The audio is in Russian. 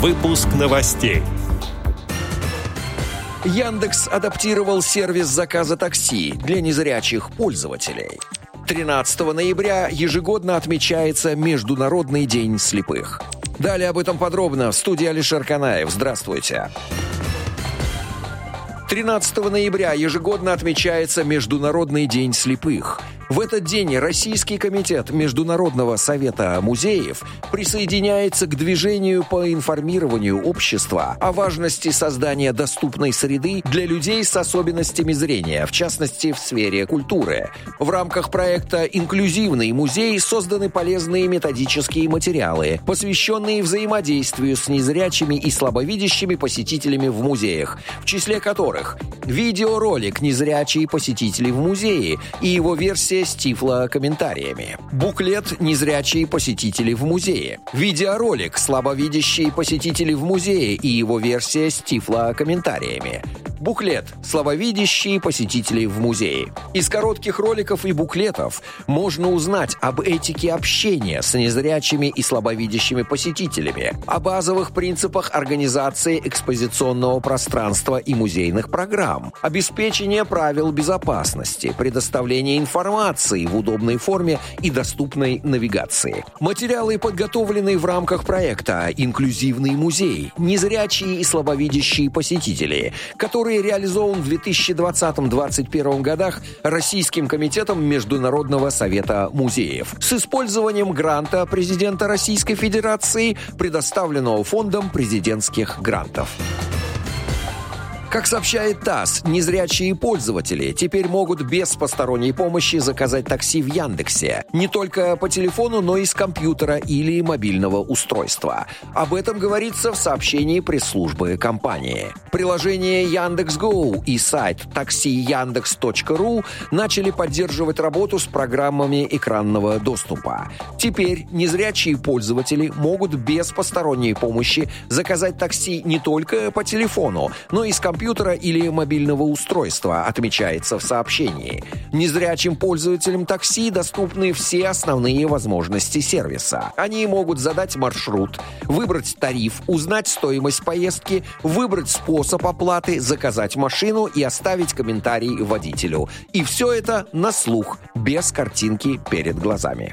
Выпуск новостей. Яндекс адаптировал сервис заказа такси для незрячих пользователей. 13 ноября ежегодно отмечается Международный день слепых. Далее об этом подробно в студии Алишер Канаев. Здравствуйте. 13 ноября ежегодно отмечается Международный день слепых. В этот день Российский комитет Международного совета музеев присоединяется к движению по информированию общества о важности создания доступной среды для людей с особенностями зрения, в частности в сфере культуры. В рамках проекта «Инклюзивный музей» созданы полезные методические материалы, посвященные взаимодействию с незрячими и слабовидящими посетителями в музеях, в числе которых видеоролик «Незрячие посетители в музее» и его версия с тифло-комментариями. Буклет «Незрячие посетители в музее». Видеоролик «Слабовидящие посетители в музее» и его версия с тифло-комментариями. Буклет «Слабовидящие посетители в музее». Из коротких роликов и буклетов можно узнать об этике общения с незрячими и слабовидящими посетителями, о базовых принципах организации экспозиционного пространства и музейных программ, обеспечения правил безопасности, предоставления информации в удобной форме и доступной навигации. Материалы подготовлены в рамках проекта «Инклюзивный музей. Незрячие и слабовидящие посетители», который который реализован в 2020-2021 годах Российским комитетом Международного совета музеев с использованием гранта президента Российской Федерации, предоставленного фондом президентских грантов. Как сообщает ТАСС, незрячие пользователи теперь могут без посторонней помощи заказать такси в Яндексе. Не только по телефону, но и с компьютера или мобильного устройства. Об этом говорится в сообщении пресс-службы компании. Приложение Яндекс.Гоу и сайт таксияндекс.ру начали поддерживать работу с программами экранного доступа. Теперь незрячие пользователи могут без посторонней помощи заказать такси не только по телефону, но и с компьютера компьютера или мобильного устройства, отмечается в сообщении. Незрячим пользователям такси доступны все основные возможности сервиса. Они могут задать маршрут, выбрать тариф, узнать стоимость поездки, выбрать способ оплаты, заказать машину и оставить комментарий водителю. И все это на слух, без картинки перед глазами.